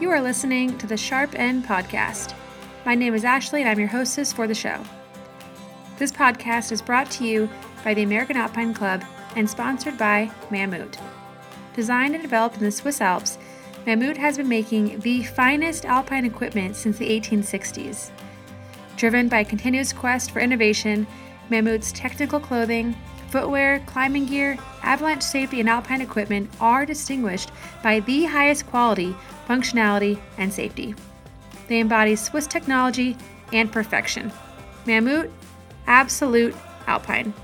You are listening to the Sharp End Podcast. My name is Ashley, and I'm your hostess for the show. This podcast is brought to you by the American Alpine Club and sponsored by Mammut. Designed and developed in the Swiss Alps, Mammut has been making the finest alpine equipment since the 1860s. Driven by a continuous quest for innovation, Mammut's technical clothing, footwear, climbing gear, avalanche safety, and alpine equipment are distinguished by the highest quality, functionality, and safety. They embody Swiss technology and perfection. Mammut, absolute alpine.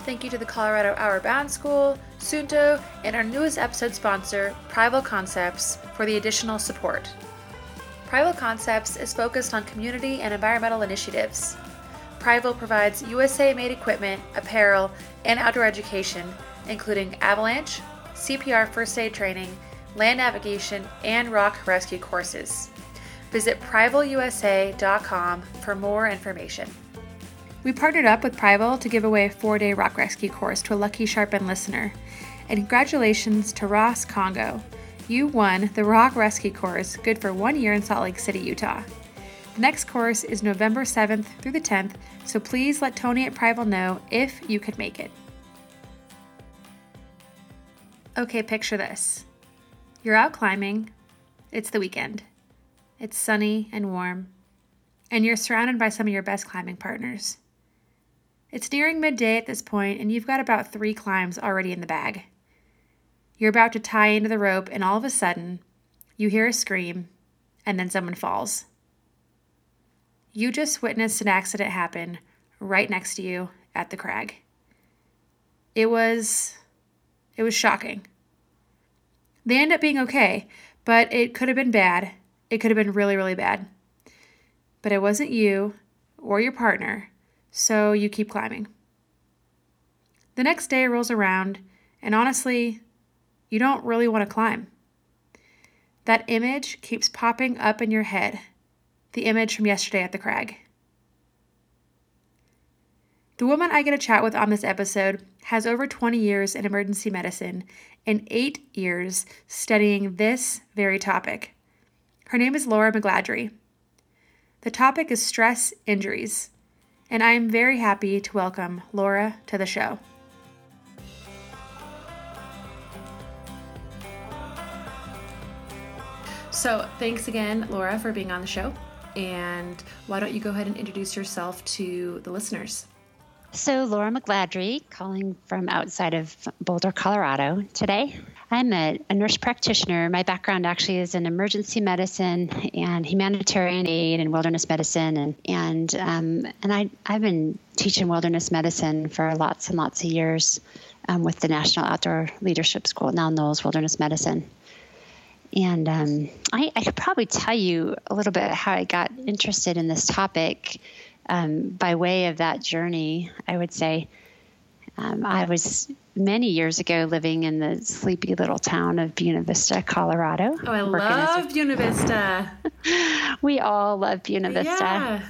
Thank you to the Colorado Outward Bound School, Suunto, and our newest episode sponsor, Prival Concepts, for the additional support. Prival Concepts is focused on community and environmental initiatives. Prival provides USA made equipment, apparel, and outdoor education, including avalanche, CPR first aid training, land navigation, and rock rescue courses. Visit privalusa.com for more information. We partnered up with Prival to give away a four day rock rescue course to a lucky Sharp End listener. And congratulations to Ross Congo. You won the Rock Rescue course, good for one year in Salt Lake City, Utah. The next course is November 7th through the 10th, so please let Tony at Prival know if you could make it. Okay, picture this. You're out climbing, it's the weekend, it's sunny and warm, and you're surrounded by some of your best climbing partners. It's nearing midday at this point, and you've got about three climbs already in the bag. You're about to tie into the rope, and all of a sudden, you hear a scream, and then someone falls. You just witnessed an accident happen right next to you at the crag. It was it was shocking. They end up being okay, but it could have been bad. It could have been really, really bad. But it wasn't you or your partner, so you keep climbing. The next day rolls around, and honestly, you don't really want to climb. That image keeps popping up in your head the image from yesterday at the crag. The woman I get a chat with on this episode has over 20 years in emergency medicine and eight years studying this very topic. Her name is Laura McGladrey. The topic is stress injuries, and I am very happy to welcome Laura to the show. So, thanks again, Laura, for being on the show. And why don't you go ahead and introduce yourself to the listeners? So, Laura McGladrey, calling from outside of Boulder, Colorado today. I'm a, a, nurse practitioner. My background actually is in emergency medicine and humanitarian aid and wilderness medicine, and and um, and I I've been teaching wilderness medicine for lots and lots of years um, with the National Outdoor Leadership School, now NOLS Wilderness Medicine. And um, I, I, could probably tell you a little bit how I got interested in this topic um, by way of that journey. I would say um, I was many years ago living in the sleepy little town of Buena Vista, Colorado. Oh, I love a- Buena Vista. we all love Buena Vista. Yeah.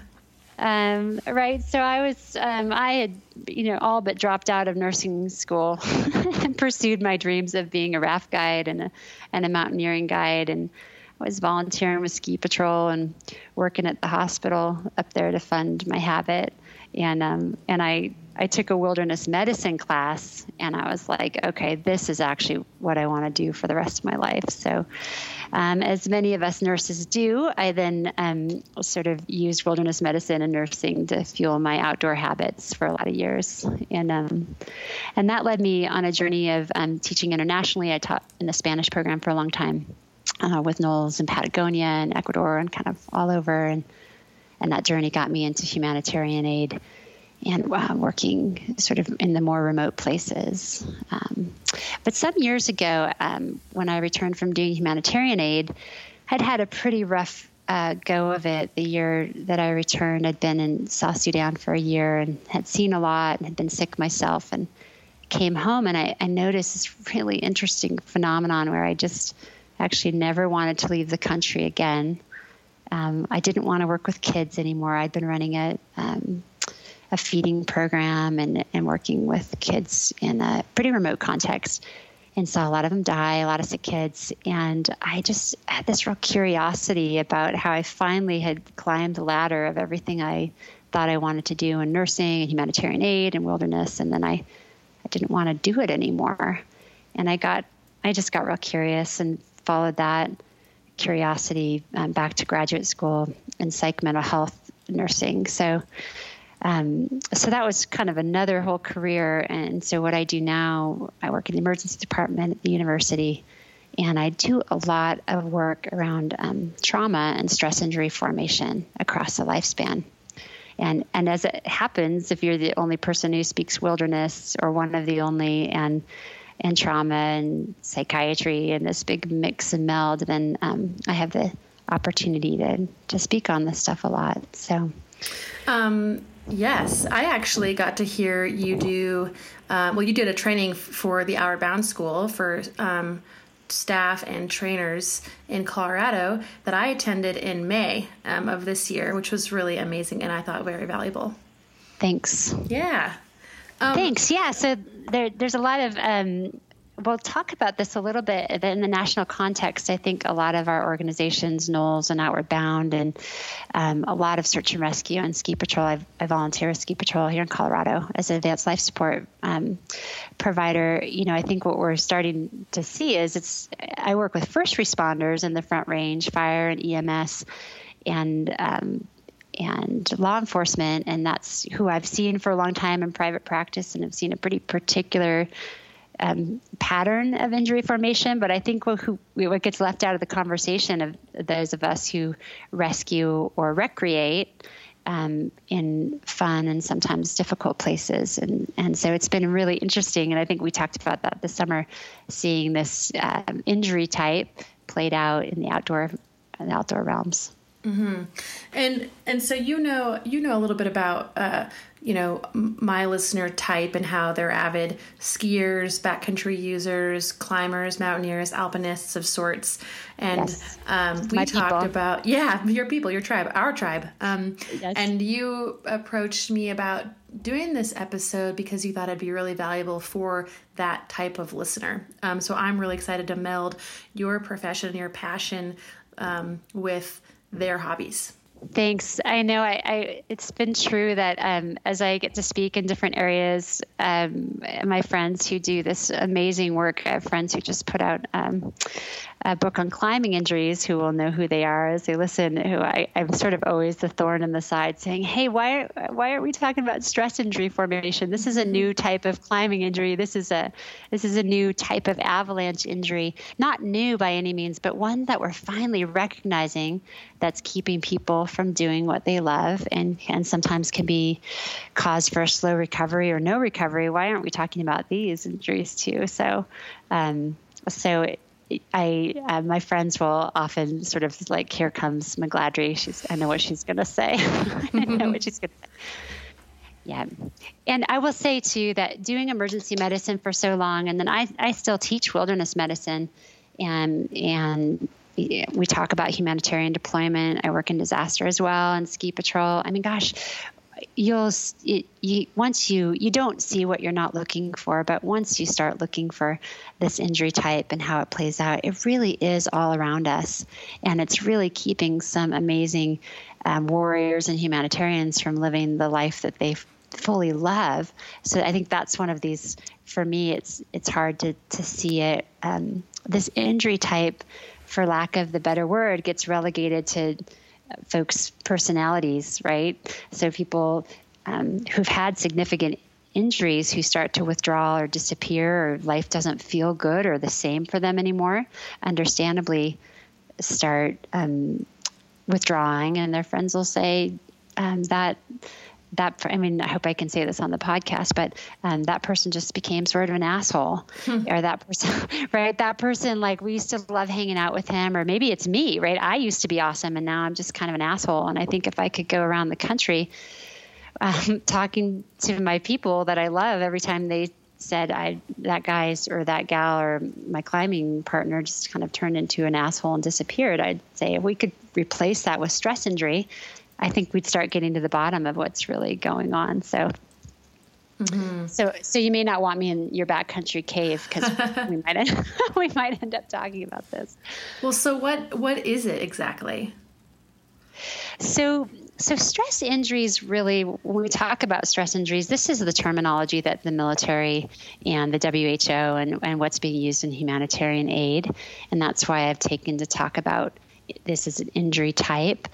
Um, right. So I was, um, I had, you know, all but dropped out of nursing school and pursued my dreams of being a raft guide and a, and a mountaineering guide. And I was volunteering with ski patrol and working at the hospital up there to fund my habit. And, um, and I, I took a wilderness medicine class and I was like, okay, this is actually what I want to do for the rest of my life. So, um, as many of us nurses do, I then um, sort of used wilderness medicine and nursing to fuel my outdoor habits for a lot of years. And, um, and that led me on a journey of um, teaching internationally. I taught in the Spanish program for a long time uh, with NOLS in Patagonia and Ecuador and kind of all over. And, and that journey got me into humanitarian aid and uh, working sort of in the more remote places. Um, but some years ago, um, when I returned from doing humanitarian aid, I'd had a pretty rough uh, go of it. The year that I returned, I'd been in South Sudan for a year and had seen a lot and had been sick myself and came home and I, I noticed this really interesting phenomenon where I just actually never wanted to leave the country again. Um, I didn't want to work with kids anymore. I'd been running a um, a feeding program and, and working with kids in a pretty remote context. and saw a lot of them die, a lot of sick kids. And I just had this real curiosity about how I finally had climbed the ladder of everything I thought I wanted to do in nursing and humanitarian aid and wilderness. And then I, I didn't want to do it anymore. And I got, I just got real curious and followed that curiosity um, back to graduate school in psych mental health nursing. So, um, so that was kind of another whole career. And so what I do now, I work in the emergency department at the university, and I do a lot of work around um, trauma and stress injury formation across the lifespan. And and as it happens, if you're the only person who speaks wilderness or one of the only, and and trauma and psychiatry and this big mix and meld, then um, I have the opportunity to to speak on this stuff a lot. So. Um, Yes, I actually got to hear you do. Uh, well, you did a training for the Outward Bound School for um, staff and trainers in Colorado that I attended in May um, of this year, which was really amazing and I thought very valuable. Thanks. Yeah. Um, Thanks. Yeah. So there, there's a lot of um, we'll talk about this a little bit in the national context. I think a lot of our organizations, NOLS and Outward Bound, and um, a lot of search and rescue and ski patrol. I've, I volunteer with ski patrol here in Colorado as an advanced life support um, provider. You know, I think what we're starting to see is it's. I work with first responders in the Front Range, fire and EMS, and um, and law enforcement, and that's who I've seen for a long time in private practice, and I've seen a pretty particular um, pattern of injury formation, but I think what, who, what gets left out of the conversation of those of us who rescue or recreate um, in fun and sometimes difficult places. And, and so it's been really interesting. And I think we talked about that this summer, seeing this um, injury type played out in the outdoor, in the outdoor realms. Mm-hmm. And and so you know you know a little bit about uh, you know my listener type and how they're avid skiers, backcountry users, climbers, mountaineers, alpinists of sorts. And yes. um, we my talked people. about yeah your people, your tribe, our tribe. Um, yes. And you approached me about doing this episode because you thought it'd be really valuable for that type of listener. Um, so I'm really excited to meld your profession, your passion um, with their hobbies. Thanks. I know I, I, it's been true that um, as I get to speak in different areas, um, my friends who do this amazing work, I have friends who just put out um, a book on climbing injuries who will know who they are as they listen. Who I, I'm sort of always the thorn in the side, saying, "Hey, why why aren't we talking about stress injury formation? This is a new type of climbing injury. This is a this is a new type of avalanche injury. Not new by any means, but one that we're finally recognizing that's keeping people from doing what they love and and sometimes can be cause for a slow recovery or no recovery. Why aren't we talking about these injuries too? So." Um, so I uh, my friends will often sort of like, "Here comes McGladrey." She's I know what she's going to say. I know what she's to say. Yeah, and I will say too that doing emergency medicine for so long, and then I I still teach wilderness medicine, and and we talk about humanitarian deployment. I work in disaster as well and ski patrol. I mean, gosh, you'll it, you, once you you don't see what you're not looking for but once you start looking for this injury type and how it plays out it really is all around us and it's really keeping some amazing um, warriors and humanitarians from living the life that they fully love so i think that's one of these for me it's it's hard to to see it um, this injury type for lack of the better word gets relegated to folks' personalities, right? So people um, who've had significant injuries who start to withdraw or disappear or life doesn't feel good or the same for them anymore understandably start um, withdrawing and their friends will say um, that that I mean, I hope I can say this on the podcast, but um, that person just became sort of an asshole, hmm. or that person, right? That person, like we used to love hanging out with him, or maybe it's me, right? I used to be awesome, and now I'm just kind of an asshole. And I think if I could go around the country um, talking to my people that I love every time they said I that guy's or that gal or my climbing partner just kind of turned into an asshole and disappeared, I'd say if we could replace that with stress injury, I think we'd start getting to the bottom of what's really going on. So Mm-hmm. So, so you may not want me in your backcountry cave because we might end, we might end up talking about this. Well, so what what is it exactly? So, so stress injuries really, when we talk about stress injuries, this is the terminology that the military and the WHO and, and what's being used in humanitarian aid, and that's why I've taken to talk about this as an injury type,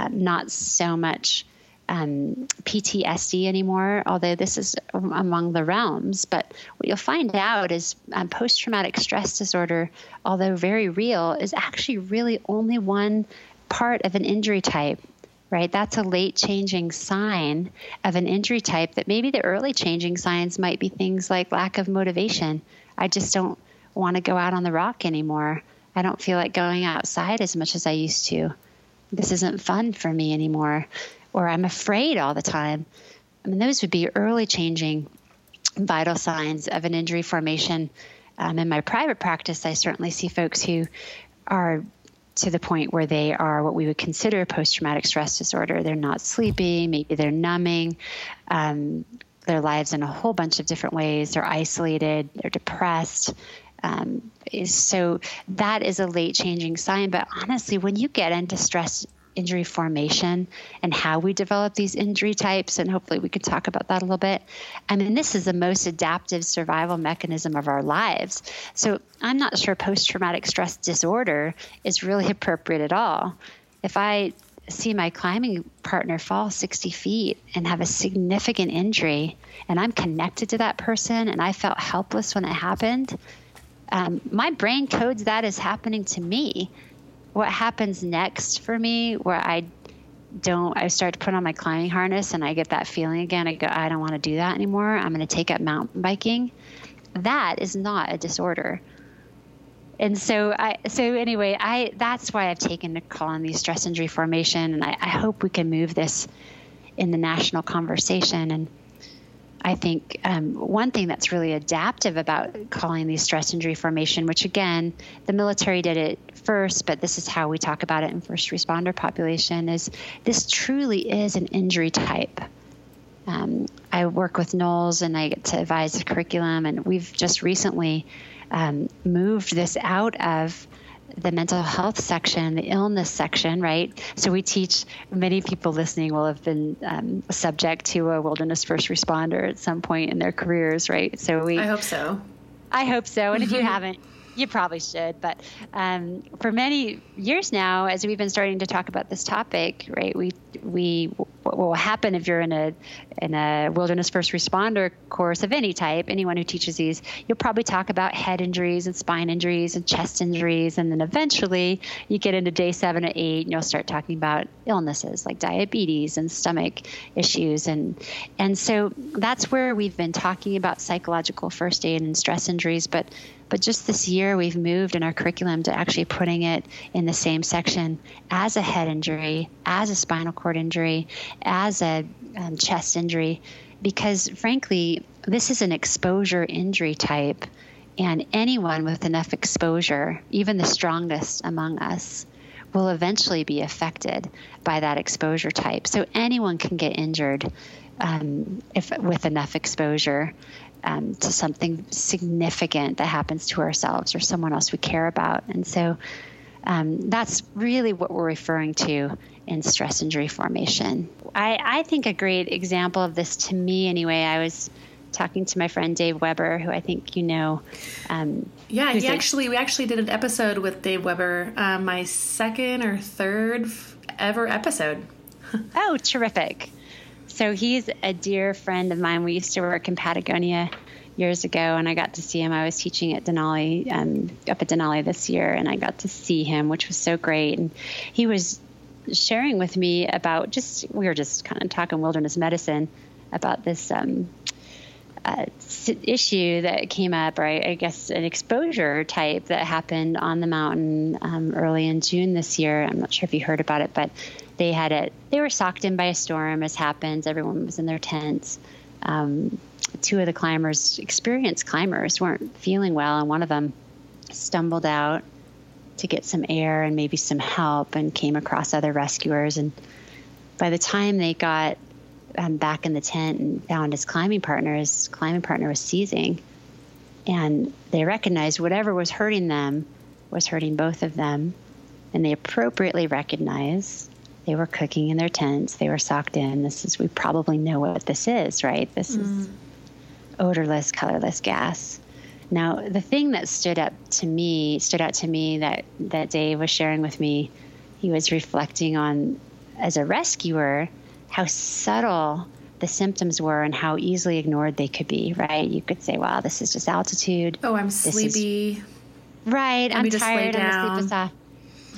uh, not so much um, PTSD anymore, although this is among the realms. But what you'll find out is um, post traumatic stress disorder, although very real, is actually really only one part of an injury type. Right, that's a late changing sign of an injury type that maybe the early changing signs might be things like lack of motivation. I just don't want to go out on the rock anymore. I don't feel like going outside as much as I used to. This isn't fun for me anymore or I'm afraid all the time. I mean, those would be early changing vital signs of an injury formation. Um, in my private practice, I certainly see folks who are to the point where they are what we would consider post traumatic stress disorder. They're not sleeping, maybe they're numbing um, their lives in a whole bunch of different ways. They're isolated, they're depressed. Um, so that is a late changing sign. But honestly, when you get into stress injury formation and how we develop these injury types. And hopefully, we can talk about that a little bit. I mean, this is the most adaptive survival mechanism of our lives. So, I'm not sure post traumatic stress disorder is really appropriate at all. If I see my climbing partner fall 60 feet and have a significant injury, and I'm connected to that person and I felt helpless when it happened, um, my brain codes that as happening to me what happens next for me where I don't I start to put on my climbing harness and I get that feeling again. I go, I don't want to do that anymore. I'm going to take up mountain biking. That is not a disorder. And so I so anyway, I that's why I've taken the call on these stress injury formation and I, I hope we can move this in the national conversation and I think um, one thing that's really adaptive about calling these stress injury formation, which again, the military did it first, but this is how we talk about it in first responder population, is this truly is an injury type. Um, I work with NOLS and I get to advise the curriculum, and we've just recently um, moved this out of the mental health section, the illness section, right? So we teach, many people listening will have been um, subject to a wilderness first responder at some point in their careers, right? So we. I hope so. I hope so. And if you haven't, you probably should. But um, for many years now, as we've been starting to talk about this topic, right, we we what will happen if you're in a in a wilderness first responder course of any type, anyone who teaches these, you'll probably talk about head injuries and spine injuries and chest injuries, and then eventually you get into day seven or eight, and you'll start talking about illnesses like diabetes and stomach issues, and and so that's where we've been talking about psychological first aid and stress injuries, but but just this year, we've moved in our curriculum to actually putting it in the same section as a head injury, as a spinal cord injury, as a um, chest injury, because frankly, this is an exposure injury type. And anyone with enough exposure, even the strongest among us, will eventually be affected by that exposure type. So anyone can get injured um, if with enough exposure um, to something significant that happens to ourselves or someone else we care about. And so um, that's really what we're referring to in stress injury formation. I, I think a great example of this, to me anyway, I was talking to my friend Dave Weber, who I think you know. Um, yeah, he actually we actually did an episode with Dave Weber, uh, my second or third ever episode. oh, terrific! So he's a dear friend of mine. We used to work in Patagonia years ago, and I got to see him. I was teaching at Denali, um, up at Denali this year, and I got to see him, which was so great. And he was sharing with me about just we were just kind of talking wilderness medicine about this um, uh, issue that came up, right? I guess an exposure type that happened on the mountain um, early in June this year. I'm not sure if you heard about it, but they had it. They were socked in by a storm, as happens. Everyone was in their tents. Um, two of the climbers, experienced climbers, weren't feeling well, and one of them stumbled out to get some air and maybe some help, and came across other rescuers. And by the time they got um, back in the tent and found his climbing partner. His climbing partner was seizing. And they recognized whatever was hurting them was hurting both of them. And they appropriately recognized they were cooking in their tents. They were socked in. This is, we probably know what this is, right? This mm. is odorless, colorless gas. Now, the thing that stood up to me, stood out to me that, that Dave was sharing with me, he was reflecting on as a rescuer how subtle the symptoms were and how easily ignored they could be, right? You could say, wow, this is just altitude. Oh, I'm sleepy. Is, right. Let I'm tired. I'm sleep off.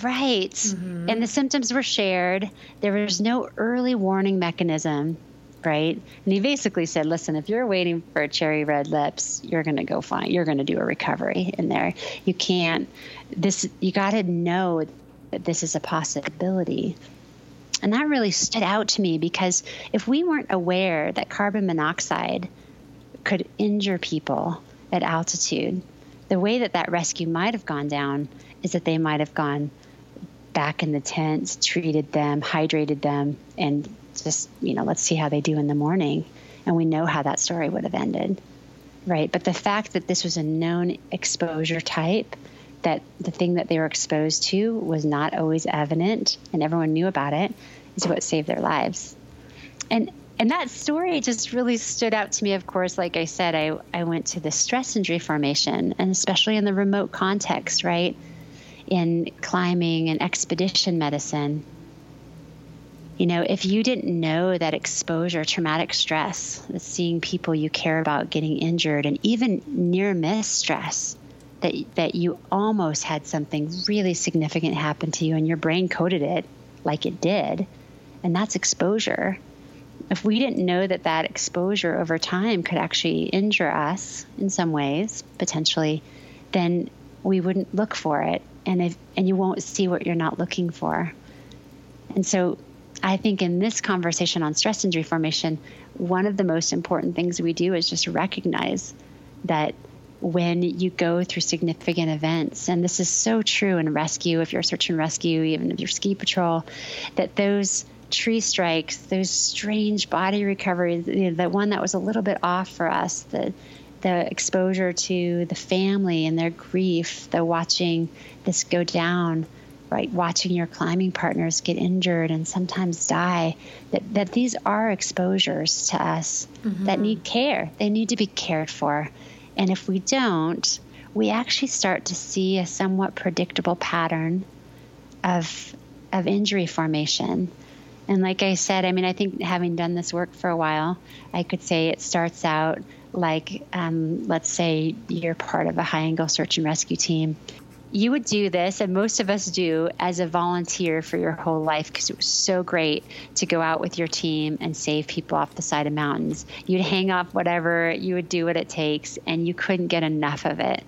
Right. Mm-hmm. And the symptoms were shared. There was no early warning mechanism, right? And he basically said, listen, if you're waiting for cherry red lips, you're going to go fine. You're going to do a recovery in there. You can't, this, you got to know that this is a possibility. And that really stood out to me because if we weren't aware that carbon monoxide could injure people at altitude, the way that that rescue might have gone down is that they might have gone back in the tents, treated them, hydrated them, and just, you know, let's see how they do in the morning. And we know how that story would have ended, right? But the fact that this was a known exposure type, that the thing that they were exposed to was not always evident and everyone knew about it, is what saved their lives. And and that story just really stood out to me. Of course, like I said, I, I went to the stress injury formation, and especially in the remote context, right? In climbing and expedition medicine. You know, if you didn't know that exposure, traumatic stress, seeing people you care about getting injured, and even near miss stress, that, that you almost had something really significant happen to you and your brain coded it like it did, and that's exposure. If we didn't know that that exposure over time could actually injure us in some ways, potentially, then we wouldn't look for it, and if, and you won't see what you're not looking for. And so, I think in this conversation on stress injury formation, one of the most important things we do is just recognize that when you go through significant events, and this is so true in rescue, if you're search and rescue, even if you're ski patrol, that those tree strikes, those strange body recoveries, you know, the one that was a little bit off for us, the the exposure to the family and their grief, the watching this go down, right? Watching your climbing partners get injured and sometimes die, that, that these are exposures to us mm-hmm. that need care. They need to be cared for. And if we don't, we actually start to see a somewhat predictable pattern of, of injury formation. And like I said, I mean, I think having done this work for a while, I could say it starts out like, um, let's say you're part of a high angle search and rescue team you would do this, and most of us do, as a volunteer for your whole life because it was so great to go out with your team and save people off the side of mountains. You'd hang up whatever, you would do what it takes, and you couldn't get enough of it,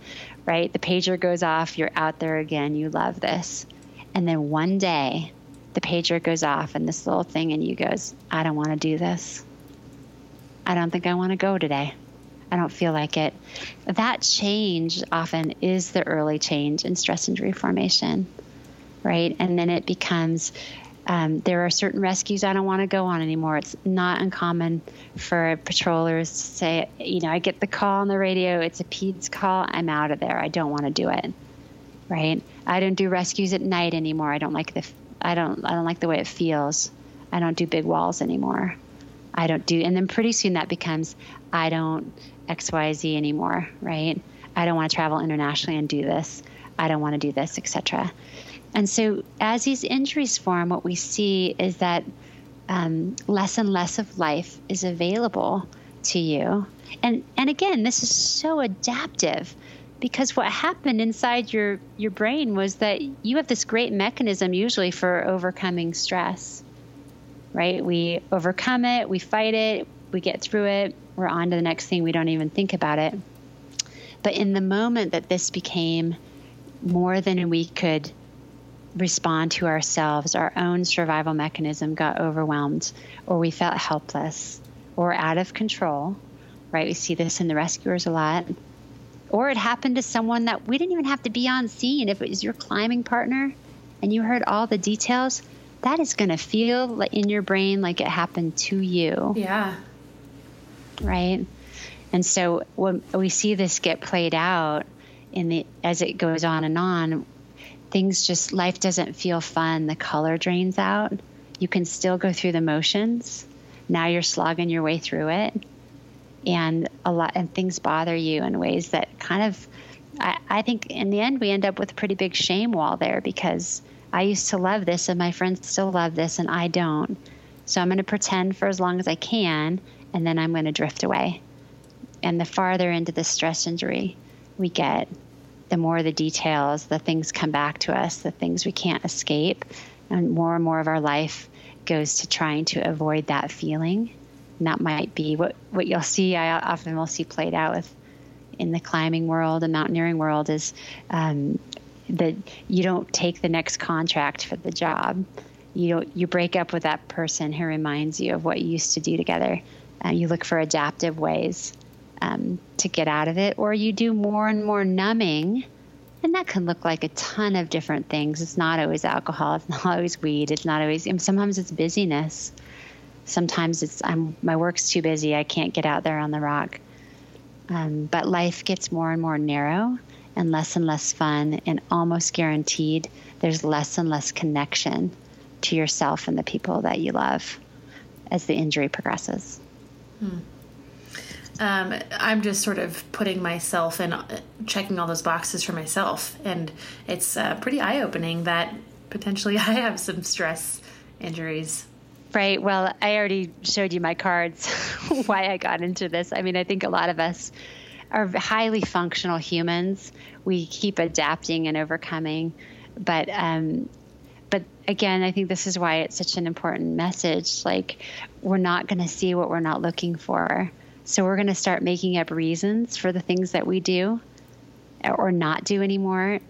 right? The pager goes off, you're out there again, you love this. And then one day, the pager goes off, and this little thing in you goes, I don't want to do this. I don't think I want to go today. I don't feel like it. That change often is the early change in stress injury formation, right? And then it becomes um, there are certain rescues I don't want to go on anymore. It's not uncommon for patrollers to say, you know, I get the call on the radio, it's a PEDS call, I'm out of there. I don't want to do it. Right? I don't do rescues at night anymore. I don't like the I don't I don't like the way it feels. I don't do big walls anymore. I don't do and then pretty soon that becomes I don't XYZ anymore, right? I don't want to travel internationally and do this. I don't want to do this, etc. And so, as these injuries form, what we see is that um, less and less of life is available to you. And and again, this is so adaptive because what happened inside your your brain was that you have this great mechanism usually for overcoming stress. Right? We overcome it, we fight it, we get through it, we're on to the next thing. We don't even think about it. But in the moment that this became more than we could respond to ourselves, our own survival mechanism got overwhelmed, or we felt helpless or out of control, right? We see this in the rescuers a lot. Or it happened to someone that we didn't even have to be on scene. If it was your climbing partner and you heard all the details, that is going to feel in your brain like it happened to you. Yeah. Right. And so when we see this get played out in the as it goes on and on, things just life doesn't feel fun. The color drains out. You can still go through the motions. Now you're slogging your way through it. And a lot and things bother you in ways that kind of I, I think in the end we end up with a pretty big shame wall there because I used to love this and my friends still love this and I don't. So I'm going to pretend for as long as I can and then I'm going to drift away. And the farther into the stress injury we get, the more the details, the things come back to us, the things we can't escape. And more and more of our life goes to trying to avoid that feeling. And that might be what, what you'll see, I often will see played out with in the climbing world and mountaineering world is um, that you don't take the next contract for the job. You you break up with that person who reminds you of what you used to do together. Uh, you look for adaptive ways um, to get out of it, or you do more and more numbing. And that can look like a ton of different things. It's not always alcohol. It's not always weed. It's not always. Sometimes it's busyness. Sometimes it's I'm my work's too busy. I can't get out there on the rock. Um, but life gets more and more narrow, and less and less fun, and almost guaranteed there's less and less connection to yourself and the people that you love as the injury progresses. Hmm. Um, I'm just sort of putting myself and checking all those boxes for myself, and it's uh, pretty eye opening that potentially I have some stress injuries. Right. Well, I already showed you my cards why I got into this. I mean, I think a lot of us are highly functional humans. We keep adapting and overcoming, but um, again, I think this is why it's such an important message. Like, we're not going to see what we're not looking for. So we're going to start making up reasons for the things that we do or not do anymore.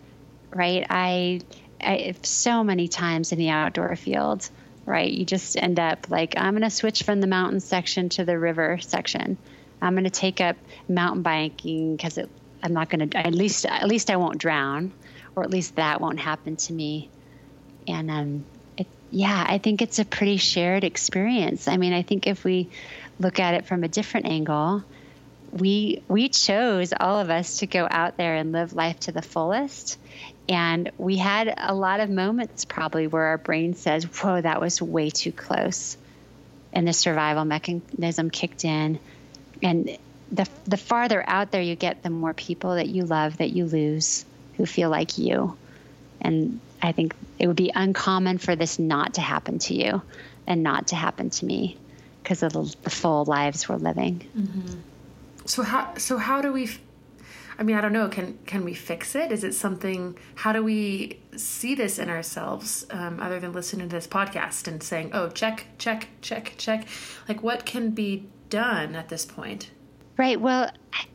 Right? I, I so many times in the outdoor field, right? You just end up like, I'm going to switch from the mountain section to the river section I'm going to take up mountain biking because I'm not going to at least at least I won't drown, or at least that won't happen to me. And um, it, yeah, I think it's a pretty shared experience. I mean, I think if we look at it from a different angle, we we chose all of us to go out there and live life to the fullest. And we had a lot of moments probably where our brain says, "Whoa, that was way too close," and the survival mechanism kicked in and the the farther out there you get, the more people that you love that you lose who feel like you. And I think it would be uncommon for this not to happen to you and not to happen to me because of the, the, full lives we're living. Mm-hmm. So how so how do we? I mean, I don't know. Can can we fix it? Is it something? How do we see this in ourselves, um, other than listening to this podcast and saying, "Oh, check, check, check, check"? Like, what can be done at this point? Right. Well,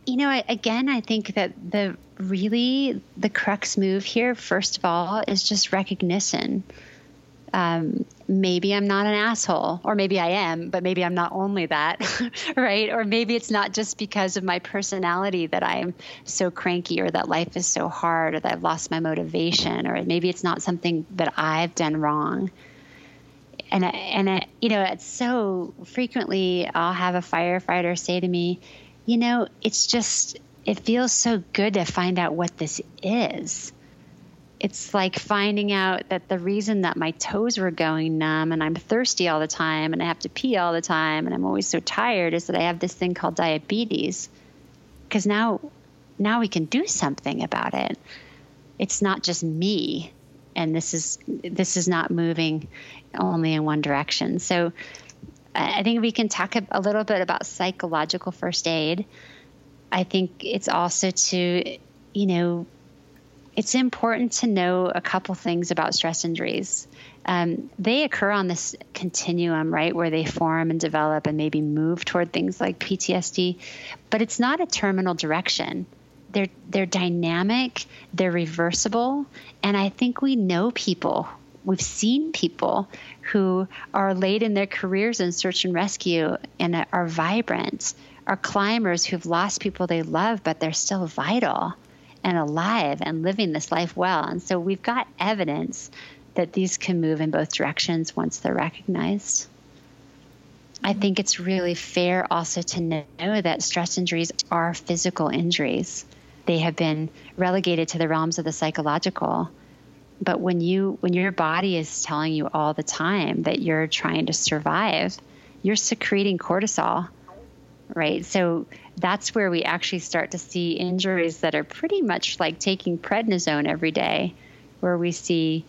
you know, again, I think that the really the crux move here, first of all, is just recognition. Um, maybe I'm not an asshole, or maybe I am, but maybe I'm not only that, right? Or maybe it's not just because of my personality that I'm so cranky, or that life is so hard, or that I've lost my motivation, or maybe it's not something that I've done wrong and and you know, it's so frequently I'll have a firefighter say to me, you know, it's just it feels so good to find out what this is. It's like finding out that the reason that my toes were going numb and I'm thirsty all the time and I have to pee all the time and I'm always so tired is that I have this thing called diabetes. Because now now we can do something about it. It's not just me and this is this is not moving only in one direction. So I think we can talk a little bit about psychological first aid. I think it's also to, you know, it's important to know a couple things about stress injuries. Um, they occur on this continuum, right, where they form and develop and maybe move toward things like PTSD, but it's not a terminal direction they're they're dynamic, they're reversible, and I think we know people. We've seen people who are late in their careers in search and rescue and are vibrant, are climbers who've lost people they love, but they're still vital and alive and living this life well. And so we've got evidence that these can move in both directions once they're recognized. I think it's really fair also to know that stress injuries are physical injuries. They have been relegated to the realms of the psychological. But when you when your body is telling you all the time that you're trying to survive, you're secreting cortisol, right? So that's where we actually start to see injuries that are pretty much like taking prednisone every day, where we see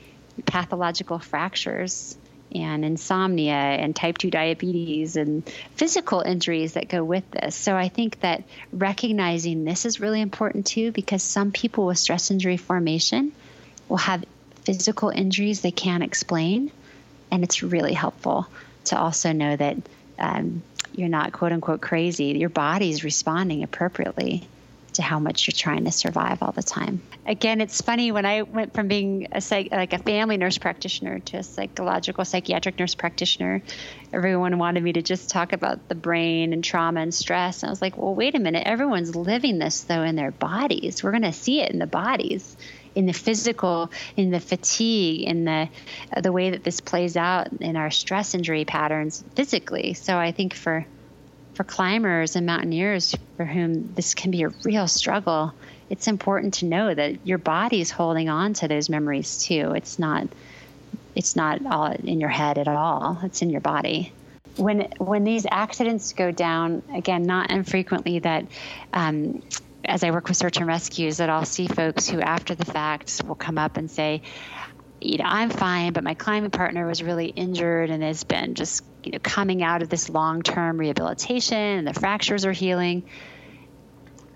pathological fractures and insomnia and type 2 diabetes and physical injuries that go with this. So I think that recognizing this is really important too because some people with stress injury formation will have physical injuries they can't explain. And it's really helpful to also know that um, you're not quote unquote crazy. Your body's responding appropriately to how much you're trying to survive all the time. Again, it's funny when I went from being a psych, like a family nurse practitioner to a psychological psychiatric nurse practitioner, everyone wanted me to just talk about the brain and trauma and stress. And I was like, well, wait a minute. Everyone's living this though in their bodies. We're going to see it in the bodies in the physical, in the fatigue, in the uh, the way that this plays out in our stress injury patterns physically. So I think for for climbers and mountaineers for whom this can be a real struggle, it's important to know that your body is holding on to those memories too. It's not it's not all in your head at all. It's in your body. When when these accidents go down, again, not infrequently that um, as I work with search and rescues, that I'll see folks who, after the fact, will come up and say, you know, I'm fine, but my climbing partner was really injured and has been just you know, coming out of this long term rehabilitation and the fractures are healing.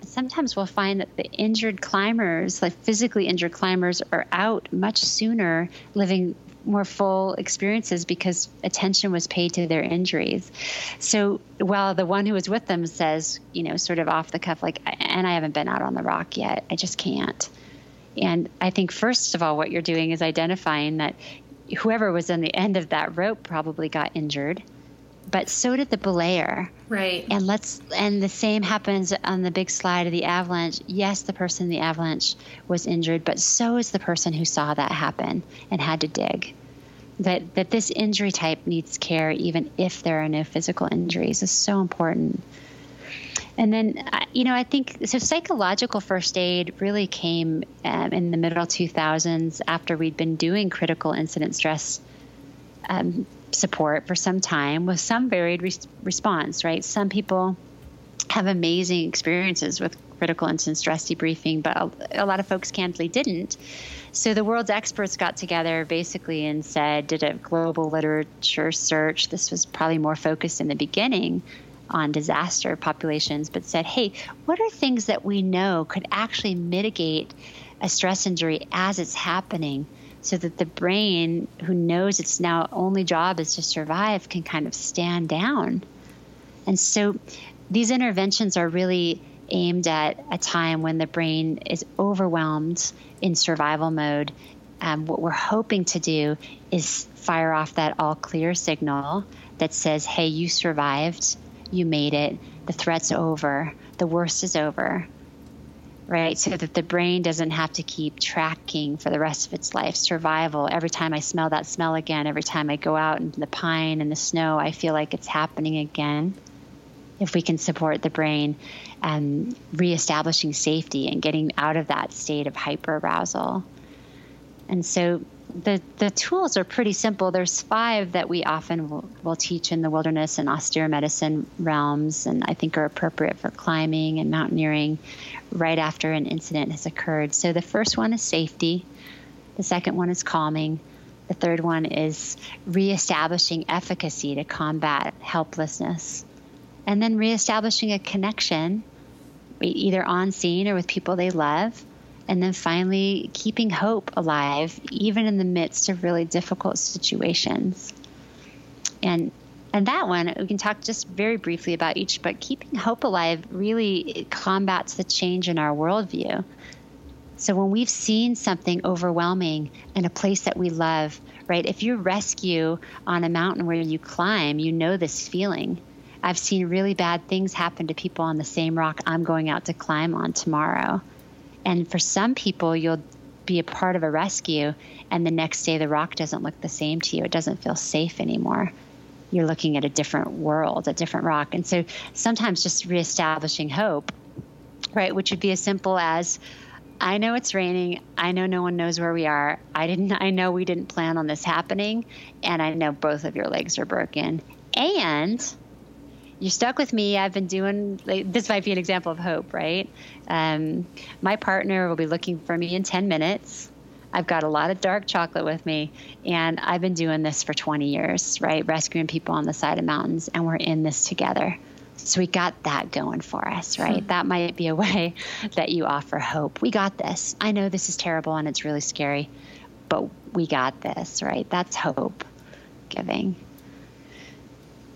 Sometimes we'll find that the injured climbers, like physically injured climbers, are out much sooner, living more full experiences because attention was paid to their injuries. So while the one who was with them says, you know, sort of off the cuff, like, and I haven't been out on the rock yet, I just can't. And I think, first of all, what you're doing is identifying that whoever was on the end of that rope probably got injured, but so did the belayer. Right. And let's and the same happens on the big slide of the avalanche. Yes, the person in the avalanche was injured, but so is the person who saw that happen and had to dig. That that this injury type needs care even if there are no physical injuries is so important. And then, you know, I think so. Psychological first aid really came um, in the middle 2000s after we'd been doing critical incident stress um, support for some time with some varied re- response, right? Some people have amazing experiences with critical incident stress debriefing, but a, a lot of folks candidly didn't. So the world's experts got together basically and said, did a global literature search. This was probably more focused in the beginning on disaster populations, but said, hey, what are things that we know could actually mitigate a stress injury as it's happening so that the brain, who knows its now only job is to survive, can kind of stand down? And so these interventions are really aimed at a time when the brain is overwhelmed in survival mode. Um, what we're hoping to do is fire off that all clear signal that says, hey, you survived you made it, the threat's over, the worst is over, right? So that the brain doesn't have to keep tracking for the rest of its life. Survival. Every time I smell that smell again, every time I go out into the pine and the snow, I feel like it's happening again. If we can support the brain and reestablishing safety and getting out of that state of hyper arousal. And so the the tools are pretty simple. There's five that we often will, will, teach in the wilderness and austere medicine realms, and I think are appropriate for climbing and mountaineering right after an incident has occurred. So the first one is safety. The second one is calming. The third one is reestablishing efficacy to combat helplessness, and then reestablishing a connection, either on scene or with people they love and then finally keeping hope alive even in the midst of really difficult situations and and that one we can talk just very briefly about each but keeping hope alive really combats the change in our worldview so when we've seen something overwhelming in a place that we love right if you rescue on a mountain where you climb you know this feeling i've seen really bad things happen to people on the same rock i'm going out to climb on tomorrow and for some people, you'll be a part of a rescue and the next day the rock doesn't look the same to you. It doesn't feel safe anymore. You're looking at a different world, a different rock. And so sometimes just reestablishing hope, right, which would be as simple as I know it's raining. I know no one knows where we are. I didn't I know we didn't plan on this happening and I know both of your legs are broken. And you're stuck with me. I've been doing, like, this might be an example of hope, right? Um, my partner will be looking for me in 10 minutes. I've got a lot of dark chocolate with me, and I've been doing this for 20 years, right? Rescuing people on the side of mountains, and we're in this together. So we got that going for us, right? Hmm. That might be a way that you offer hope. We got this. I know this is terrible and it's really scary, but we got this, right? That's hope giving.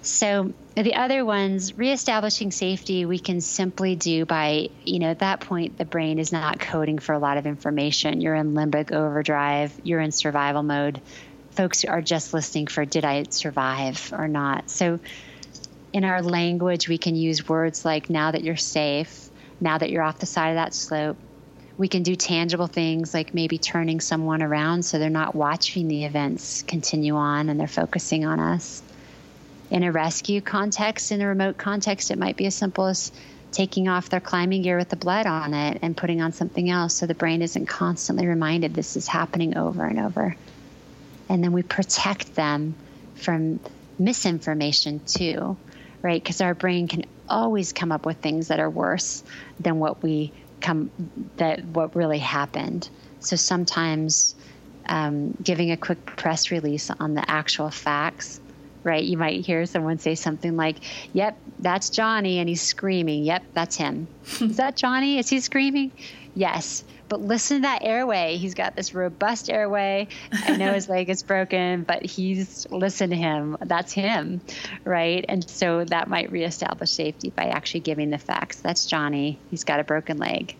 So the other ones, reestablishing safety, we can simply do by, you know, at that point, the brain is not coding for a lot of information. You're in limbic overdrive, you're in survival mode. Folks are just listening for, did I survive or not? So in our language, we can use words like, now that you're safe, now that you're off the side of that slope. We can do tangible things like maybe turning someone around so they're not watching the events continue on and they're focusing on us in a rescue context, in a remote context, it might be as simple as taking off their climbing gear with the blood on it and putting on something else so the brain isn't constantly reminded this is happening over and over. And then we protect them from misinformation too, right? Because our brain can always come up with things that are worse than what we come that what really happened. So sometimes um, giving a quick press release on the actual facts right? You might hear someone say something like, Yep, that's Johnny, and he's screaming. Yep, that's him. Is that Johnny? Is he screaming? Yes. But listen to that airway. He's got this robust airway. I know his leg is broken, but he's, listen to him. That's him, right? And so that might reestablish safety by actually giving the facts. That's Johnny. He's got a broken leg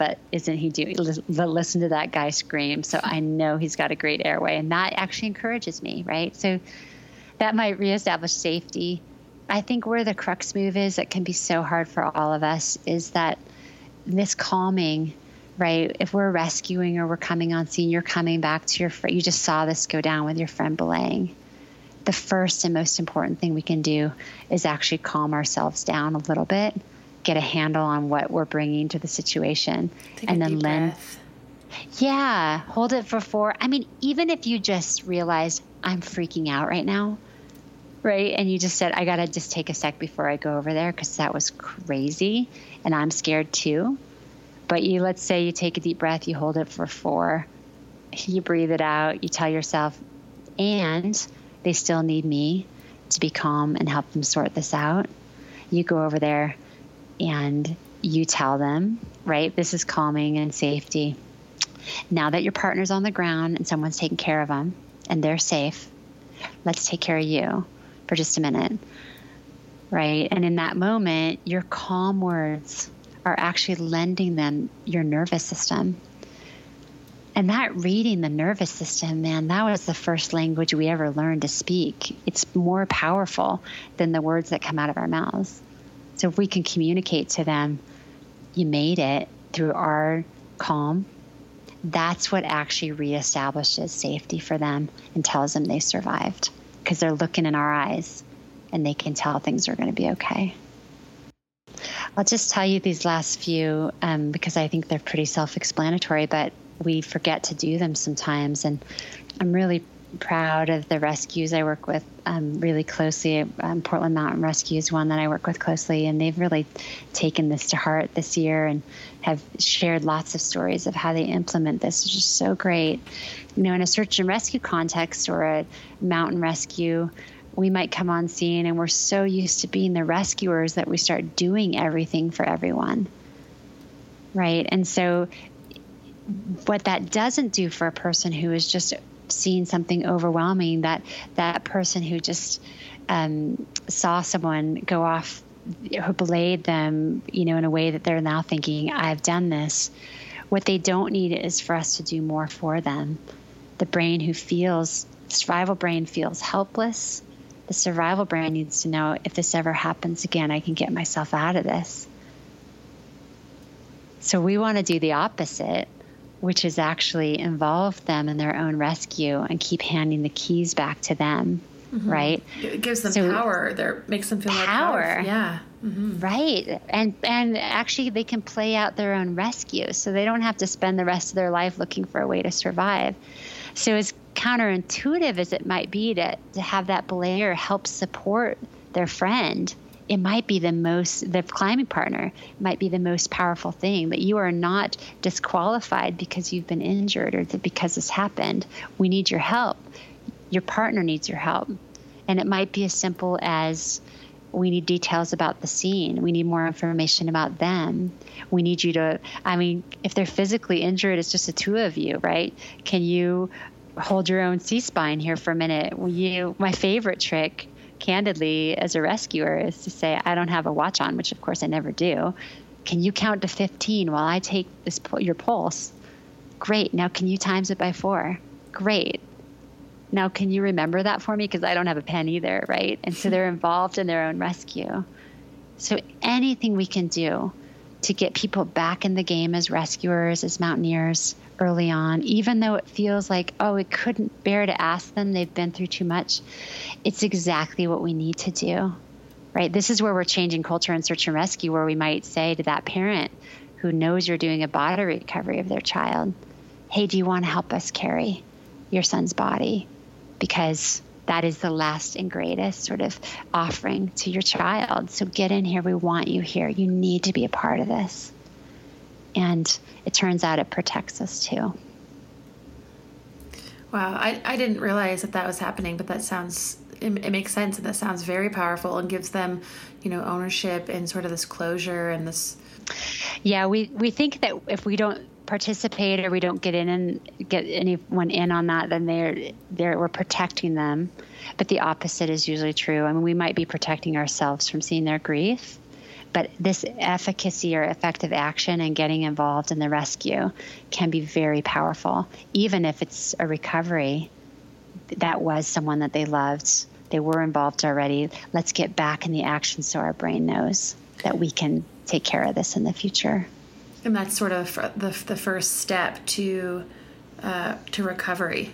but isn't he doing listen to that guy scream so i know he's got a great airway and that actually encourages me right so that might reestablish safety. I think where the crux move is that can be so hard for all of us is that this calming, right? If we're rescuing or we're coming on scene, you're coming back to your friend. You just saw this go down with your friend belaying. The first and most important thing we can do is actually calm ourselves down a little bit, get a handle on what we're bringing to the situation, Take and then lend. Yeah, hold it for four. I mean, even if you just realize I'm freaking out right now, right? And you just said, I got to just take a sec before I go over there because that was crazy and I'm scared too. But you, let's say you take a deep breath, you hold it for four, you breathe it out, you tell yourself, and they still need me to be calm and help them sort this out. You go over there and you tell them, right? This is calming and safety. Now that your partner's on the ground and someone's taking care of them and they're safe, let's take care of you for just a minute. Right. And in that moment, your calm words are actually lending them your nervous system. And that reading the nervous system, man, that was the first language we ever learned to speak. It's more powerful than the words that come out of our mouths. So if we can communicate to them, you made it through our calm, that's what actually reestablishes safety for them and tells them they survived because they're looking in our eyes and they can tell things are going to be okay. I'll just tell you these last few um, because I think they're pretty self explanatory, but we forget to do them sometimes. And I'm really proud of the rescues I work with um, really closely. Um, Portland Mountain Rescue is one that I work with closely, and they've really taken this to heart this year and have shared lots of stories of how they implement this, which is so great. You know, in a search and rescue context or a mountain rescue, we might come on scene and we're so used to being the rescuers that we start doing everything for everyone. Right. And so, what that doesn't do for a person who is just seeing something overwhelming, that that person who just um, saw someone go off who belayed them, you know, in a way that they're now thinking, I've done this. What they don't need is for us to do more for them. The brain who feels, survival brain feels helpless. The survival brain needs to know if this ever happens again, I can get myself out of this. So we want to do the opposite. Which has actually involved them in their own rescue and keep handing the keys back to them. Mm-hmm. Right. It gives them so power. There makes them feel power. Like yeah. Mm-hmm. Right. And and actually they can play out their own rescue. So they don't have to spend the rest of their life looking for a way to survive. So as counterintuitive as it might be to, to have that belayer help support their friend, it might be the most the climbing partner might be the most powerful thing that you are not disqualified because you've been injured or because this happened. We need your help. Your partner needs your help. And it might be as simple as we need details about the scene. We need more information about them. We need you to, I mean, if they're physically injured, it's just the two of you, right? Can you hold your own C spine here for a minute? Will you, my favorite trick, candidly, as a rescuer, is to say, I don't have a watch on, which of course I never do. Can you count to 15 while I take this, your pulse? Great. Now, can you times it by four? Great. Now, can you remember that for me? Because I don't have a pen either, right? And so they're involved in their own rescue. So anything we can do to get people back in the game as rescuers, as mountaineers early on, even though it feels like, oh, it couldn't bear to ask them, they've been through too much, it's exactly what we need to do, right? This is where we're changing culture in search and rescue, where we might say to that parent who knows you're doing a body recovery of their child, hey, do you want to help us carry your son's body? because that is the last and greatest sort of offering to your child. So get in here. We want you here. You need to be a part of this. And it turns out it protects us too. Wow, I, I didn't realize that that was happening, but that sounds it, it, makes sense and that sounds very powerful and gives them, you know, ownership and sort of this closure and this. Yeah, we we think that if we don't participate or we don't get in and get anyone in on that, then they're we're protecting them. But the opposite is usually true. I mean, we might be protecting ourselves from seeing their grief, but this efficacy or effective action and getting involved in the rescue can be very powerful, even if it's a recovery that was someone that they loved. They were involved already. Let's get back in the action so our brain knows that we can take care of this in the future and that's sort of the, the first step to uh, to recovery.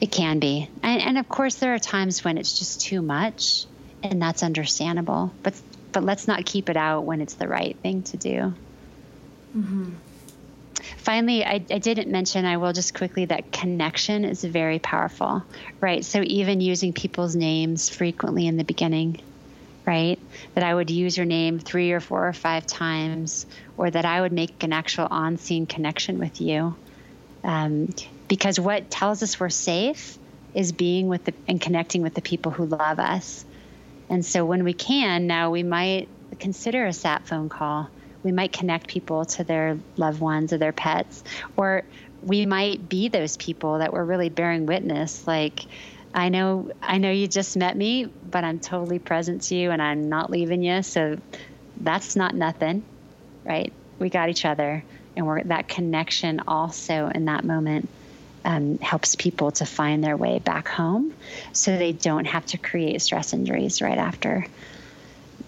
It can be. And, and of course there are times when it's just too much and that's understandable but but let's not keep it out when it's the right thing to do. Mm-hmm. finally I, I didn't mention i will just quickly that connection is very powerful right? So even using people's names frequently in the beginning right? That I would use your name three or four or five times, or that I would make an actual on scene connection with you. Um, because what tells us we're safe is being with the, and connecting with the people who love us. And so when we can, now we might consider a sat phone call. We might connect people to their loved ones or their pets, or we might be those people that we're really bearing witness, like, I know I know you just met me, but I'm totally present to you and I'm not leaving you. So that's not nothing, right? We got each other, and we're that connection also in that moment um, helps people to find their way back home, so they don't have to create stress injuries right after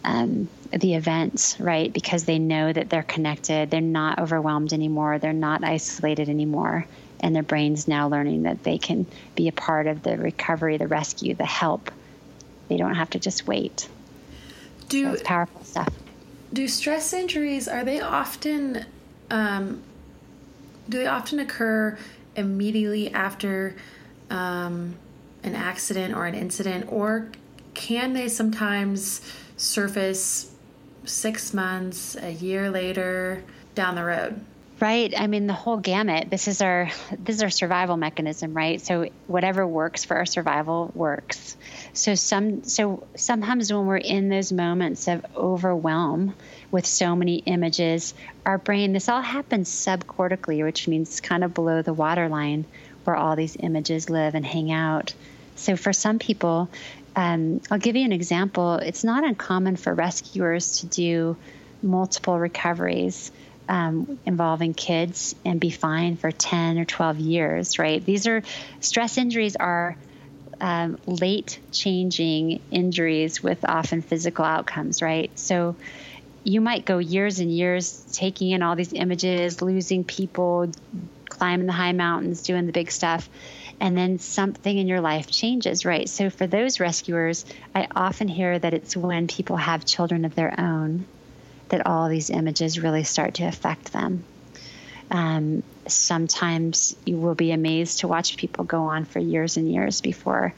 um, the event, right? Because they know that they're connected, they're not overwhelmed anymore, they're not isolated anymore and their brain's now learning that they can be a part of the recovery, the rescue, the help. They don't have to just wait. Do so it's powerful stuff. Do stress injuries are they often um, do they often occur immediately after um, an accident or an incident, or can they sometimes surface six months, a year later down the road? Right. I mean, the whole gamut. This is our this is our survival mechanism, right? So whatever works for our survival works. So some so sometimes when we're in those moments of overwhelm with so many images, our brain this all happens subcortically, which means kind of below the waterline where all these images live and hang out. So for some people, um, I'll give you an example. It's not uncommon for rescuers to do multiple recoveries um, involving kids and be fine for 10 or 12 years, right? These are stress injuries are um, late changing injuries with often physical outcomes, right? So you might go years and years taking in all these images, losing people, climbing the high mountains, doing the big stuff. And then something in your life changes, right? So for those rescuers, I often hear that it's when people have children of their own that all these images really start to affect them. Um, sometimes you will be amazed to watch people go on for years and years before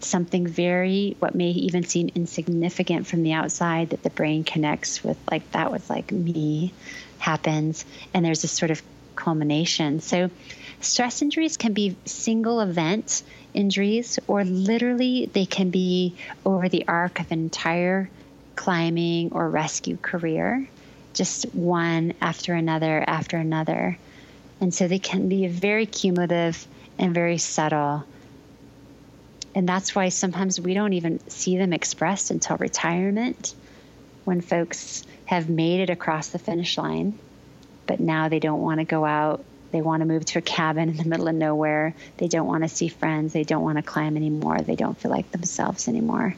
something very what may even seem insignificant from the outside that the brain connects with like that was like me happens and there's this sort of culmination so stress injuries can be single event injuries or literally they can be over the arc of an entire climbing or rescue career just one after another after another and so they can be very cumulative and very subtle and that's why sometimes we don't even see them expressed until retirement when folks have made it across the finish line, but now they don't want to go out. They want to move to a cabin in the middle of nowhere. They don't want to see friends. They don't want to climb anymore. They don't feel like themselves anymore.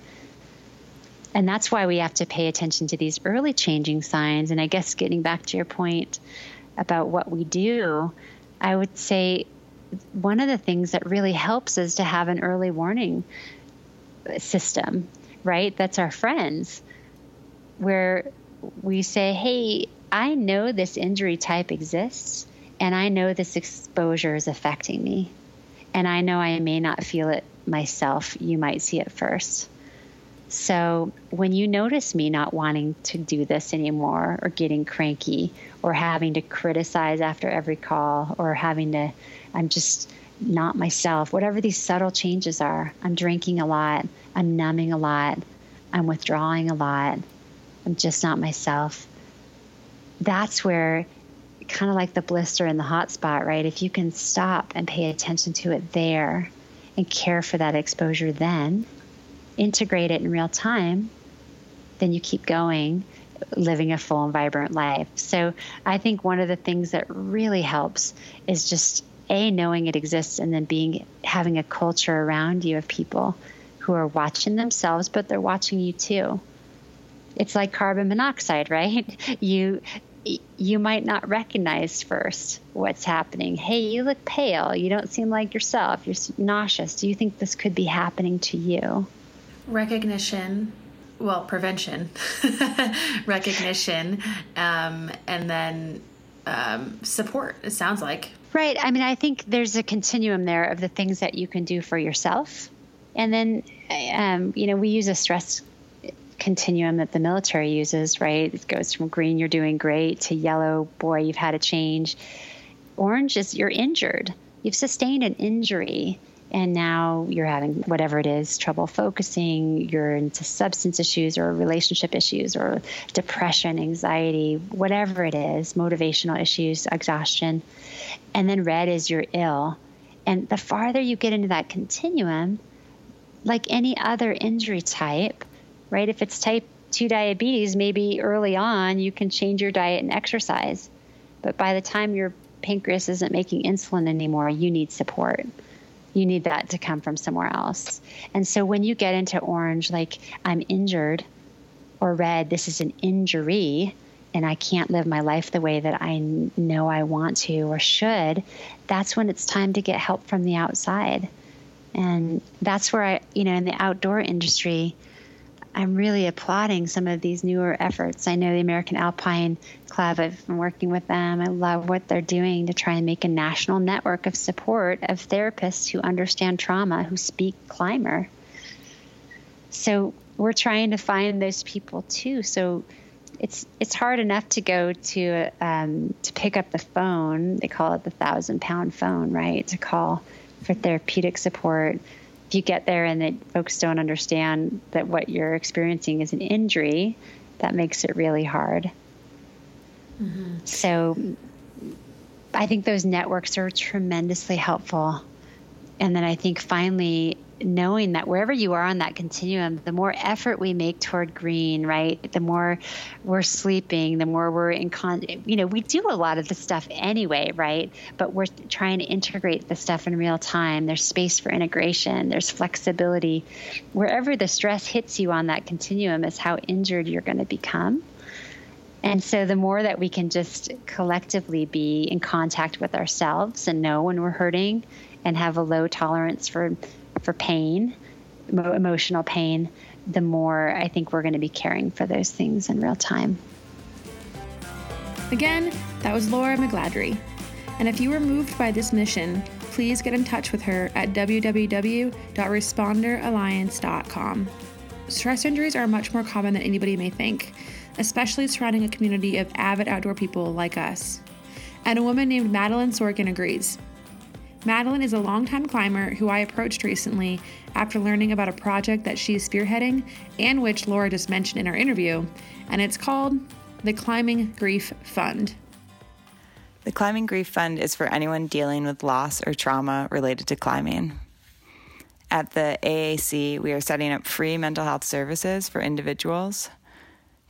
And that's why we have to pay attention to these early changing signs. And I guess getting back to your point about what we do, I would say one of the things that really helps is to have an early warning system, right? That's our friends, where we say, hey, I know this injury type exists, and I know this exposure is affecting me. And I know I may not feel it myself. You might see it first. So when you notice me not wanting to do this anymore, or getting cranky, or having to criticize after every call, or having to I'm just not myself. Whatever these subtle changes are, I'm drinking a lot, I'm numbing a lot, I'm withdrawing a lot, I'm just not myself. That's where, kind of like the blister in the hot spot, right? If you can stop and pay attention to it there and care for that exposure then, integrate it in real time, then you keep going living a full and vibrant life. So I think one of the things that really helps is just a knowing it exists and then being having a culture around you of people who are watching themselves but they're watching you too. It's like carbon monoxide right? You you might not recognize first what's happening. Hey you look pale. You don't seem like yourself. You're nauseous. Do you think this could be happening to you recognition well prevention recognition um, and then um, support it sounds like Right. I mean, I think there's a continuum there of the things that you can do for yourself. And then, um, you know, we use a stress continuum that the military uses, right? It goes from green, you're doing great, to yellow, boy, you've had a change. Orange is you're injured. You've sustained an injury and now you're having whatever it is trouble focusing you're into substance issues or relationship issues or depression anxiety whatever it is motivational issues exhaustion. And then red is you're ill. And the farther you get into that continuum like any other injury type right? If it's type 2 diabetes maybe early on you can change your diet and exercise. But by the time your pancreas isn't making insulin anymore you need support you need that to come from somewhere else. And so when you get into orange, like I'm injured, or red, this is an injury, and I can't live my life the way that I know I want to or should, that's when it's time to get help from the outside. And that's where I, you know, in the outdoor industry, I'm really applauding some of these newer efforts. I know the American Alpine Club, I've been working with them. I love what they're doing to try and make a national network of support of therapists who understand trauma, who speak climber. So we're trying to find those people too. So it's it's hard enough to go to um, to pick up the phone. They call it the thousand pound phone, right? To call for therapeutic support you get there and that folks don't understand that what you're experiencing is an injury, that makes it really hard. Mm-hmm. So I think those networks are tremendously helpful. And then I think finally, knowing that wherever you are on that continuum, the more effort we make toward green, right? The more we're sleeping, the more we're in con, you know, we do a lot of the stuff anyway, right? But we're trying to integrate the stuff in real time. There's space for integration, there's flexibility. Wherever the stress hits you on that continuum is how injured you're going to become. And so the more that we can just collectively be in contact with ourselves and know when we're hurting and have a low tolerance for for pain, emotional pain, the more I think we're going to be caring for those things in real time. Again, that was Laura McGladrey. And if you were moved by this mission, please get in touch with her at www.responderalliance.com. Stress injuries are much more common than anybody may think, especially surrounding a community of avid outdoor people like us. And a woman named Madeline Sorkin agrees. Madeline is a longtime climber who I approached recently after learning about a project that she is spearheading and which Laura just mentioned in our interview, and it's called the Climbing Grief Fund. The Climbing Grief Fund is for anyone dealing with loss or trauma related to climbing. At the AAC, we are setting up free mental health services for individuals.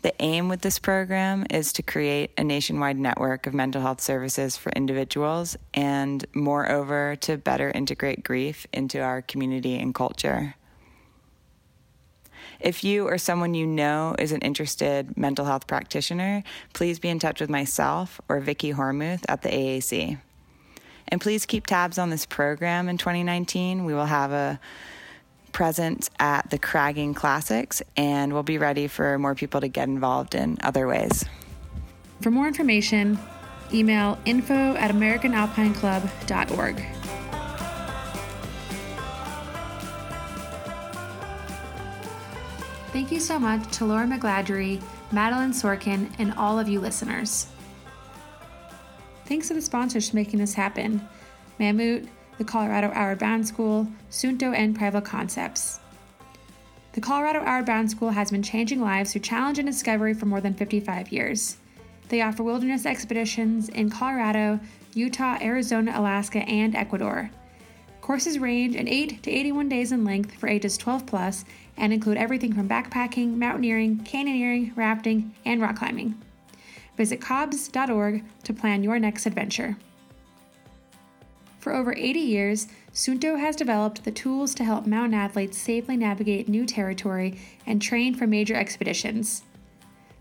The aim with this program is to create a nationwide network of mental health services for individuals and, moreover, to better integrate grief into our community and culture. If you or someone you know is an interested mental health practitioner, please be in touch with myself or Vicki Hormuth at the AAC. And please keep tabs on this program in 2019. We will have a present at the Cragging Classics, and we'll be ready for more people to get involved in other ways. For more information, email info at americanalpineclub.org. Thank you so much to Laura McGladrey, Madeline Sorkin, and all of you listeners. Thanks to the sponsors for making this happen Mammut, the Colorado Bound School, Suunto and Prival Concepts. The Colorado Bound School has been changing lives through challenge and discovery for more than 55 years. They offer wilderness expeditions in Colorado, Utah, Arizona, Alaska, and Ecuador. Courses range in 8 to 81 days in length for ages 12 plus and include everything from backpacking, mountaineering, canyoneering, rafting, and rock climbing. Visit COBS.org to plan your next adventure. For over 80 years, Suunto has developed the tools to help mountain athletes safely navigate new territory and train for major expeditions.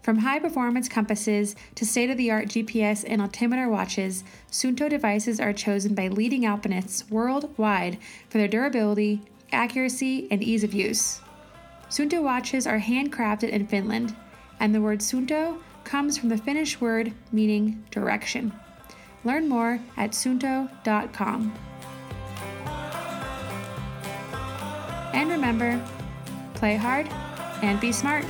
From high performance compasses to state of the art GPS and altimeter watches, Suunto devices are chosen by leading alpinists worldwide for their durability, accuracy, and ease of use. Suunto watches are handcrafted in Finland, and the word Suunto comes from the Finnish word meaning direction. Learn more at suunto.com. And remember, play hard and be smart.